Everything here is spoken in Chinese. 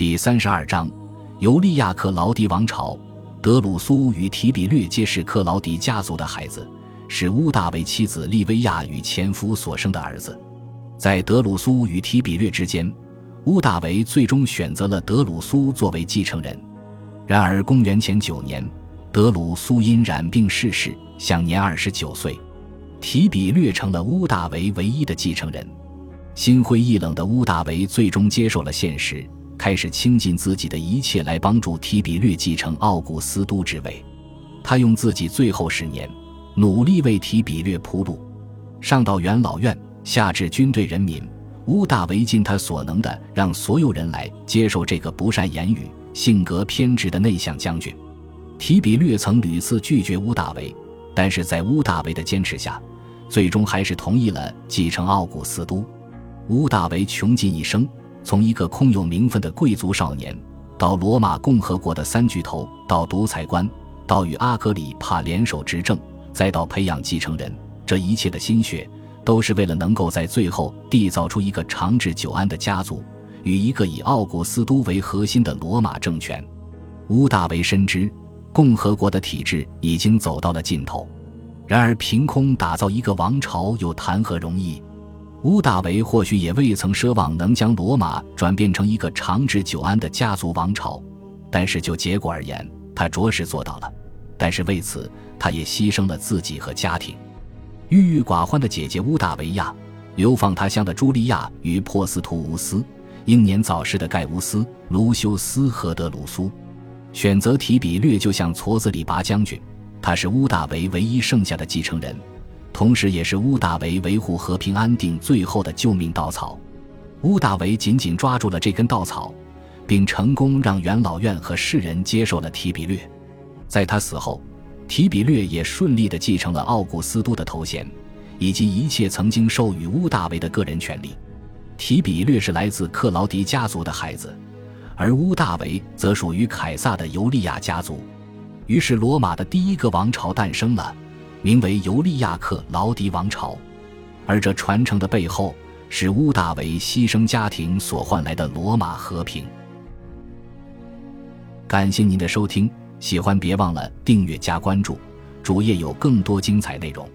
第三十二章，尤利亚克劳迪王朝。德鲁苏与提比略皆是克劳迪家族的孩子，是乌大维妻子利维亚与前夫所生的儿子。在德鲁苏与提比略之间，乌大维最终选择了德鲁苏作为继承人。然而，公元前九年，德鲁苏因染病逝世，享年二十九岁。提比略成了乌大维唯一的继承人。心灰意冷的乌大维最终接受了现实。开始倾尽自己的一切来帮助提比略继承奥古斯都之位，他用自己最后十年努力为提比略铺路，上到元老院，下至军队人民，乌大维尽他所能的让所有人来接受这个不善言语、性格偏执的内向将军。提比略曾屡次拒绝乌大维，但是在乌大维的坚持下，最终还是同意了继承奥古斯都。乌大维穷尽一生。从一个空有名分的贵族少年，到罗马共和国的三巨头，到独裁官，到与阿格里帕联手执政，再到培养继承人，这一切的心血，都是为了能够在最后缔造出一个长治久安的家族与一个以奥古斯都为核心的罗马政权。乌大维深知，共和国的体制已经走到了尽头，然而凭空打造一个王朝，又谈何容易？乌大维或许也未曾奢望能将罗马转变成一个长治久安的家族王朝，但是就结果而言，他着实做到了。但是为此，他也牺牲了自己和家庭。郁郁寡欢的姐姐乌大维亚，流放他乡的茱莉亚与珀斯图乌斯，英年早逝的盖乌斯、卢修斯和德鲁苏，选择提比略就像矬子里拔将军，他是乌大维唯一剩下的继承人。同时，也是乌大维维护和平安定最后的救命稻草。乌大维紧紧抓住了这根稻草，并成功让元老院和世人接受了提比略。在他死后，提比略也顺利地继承了奥古斯都的头衔，以及一切曾经授予乌大维的个人权利。提比略是来自克劳迪家族的孩子，而乌大维则属于凯撒的尤利亚家族。于是，罗马的第一个王朝诞生了。名为尤利亚克劳迪王朝，而这传承的背后是乌大维牺牲家庭所换来的罗马和平。感谢您的收听，喜欢别忘了订阅加关注，主页有更多精彩内容。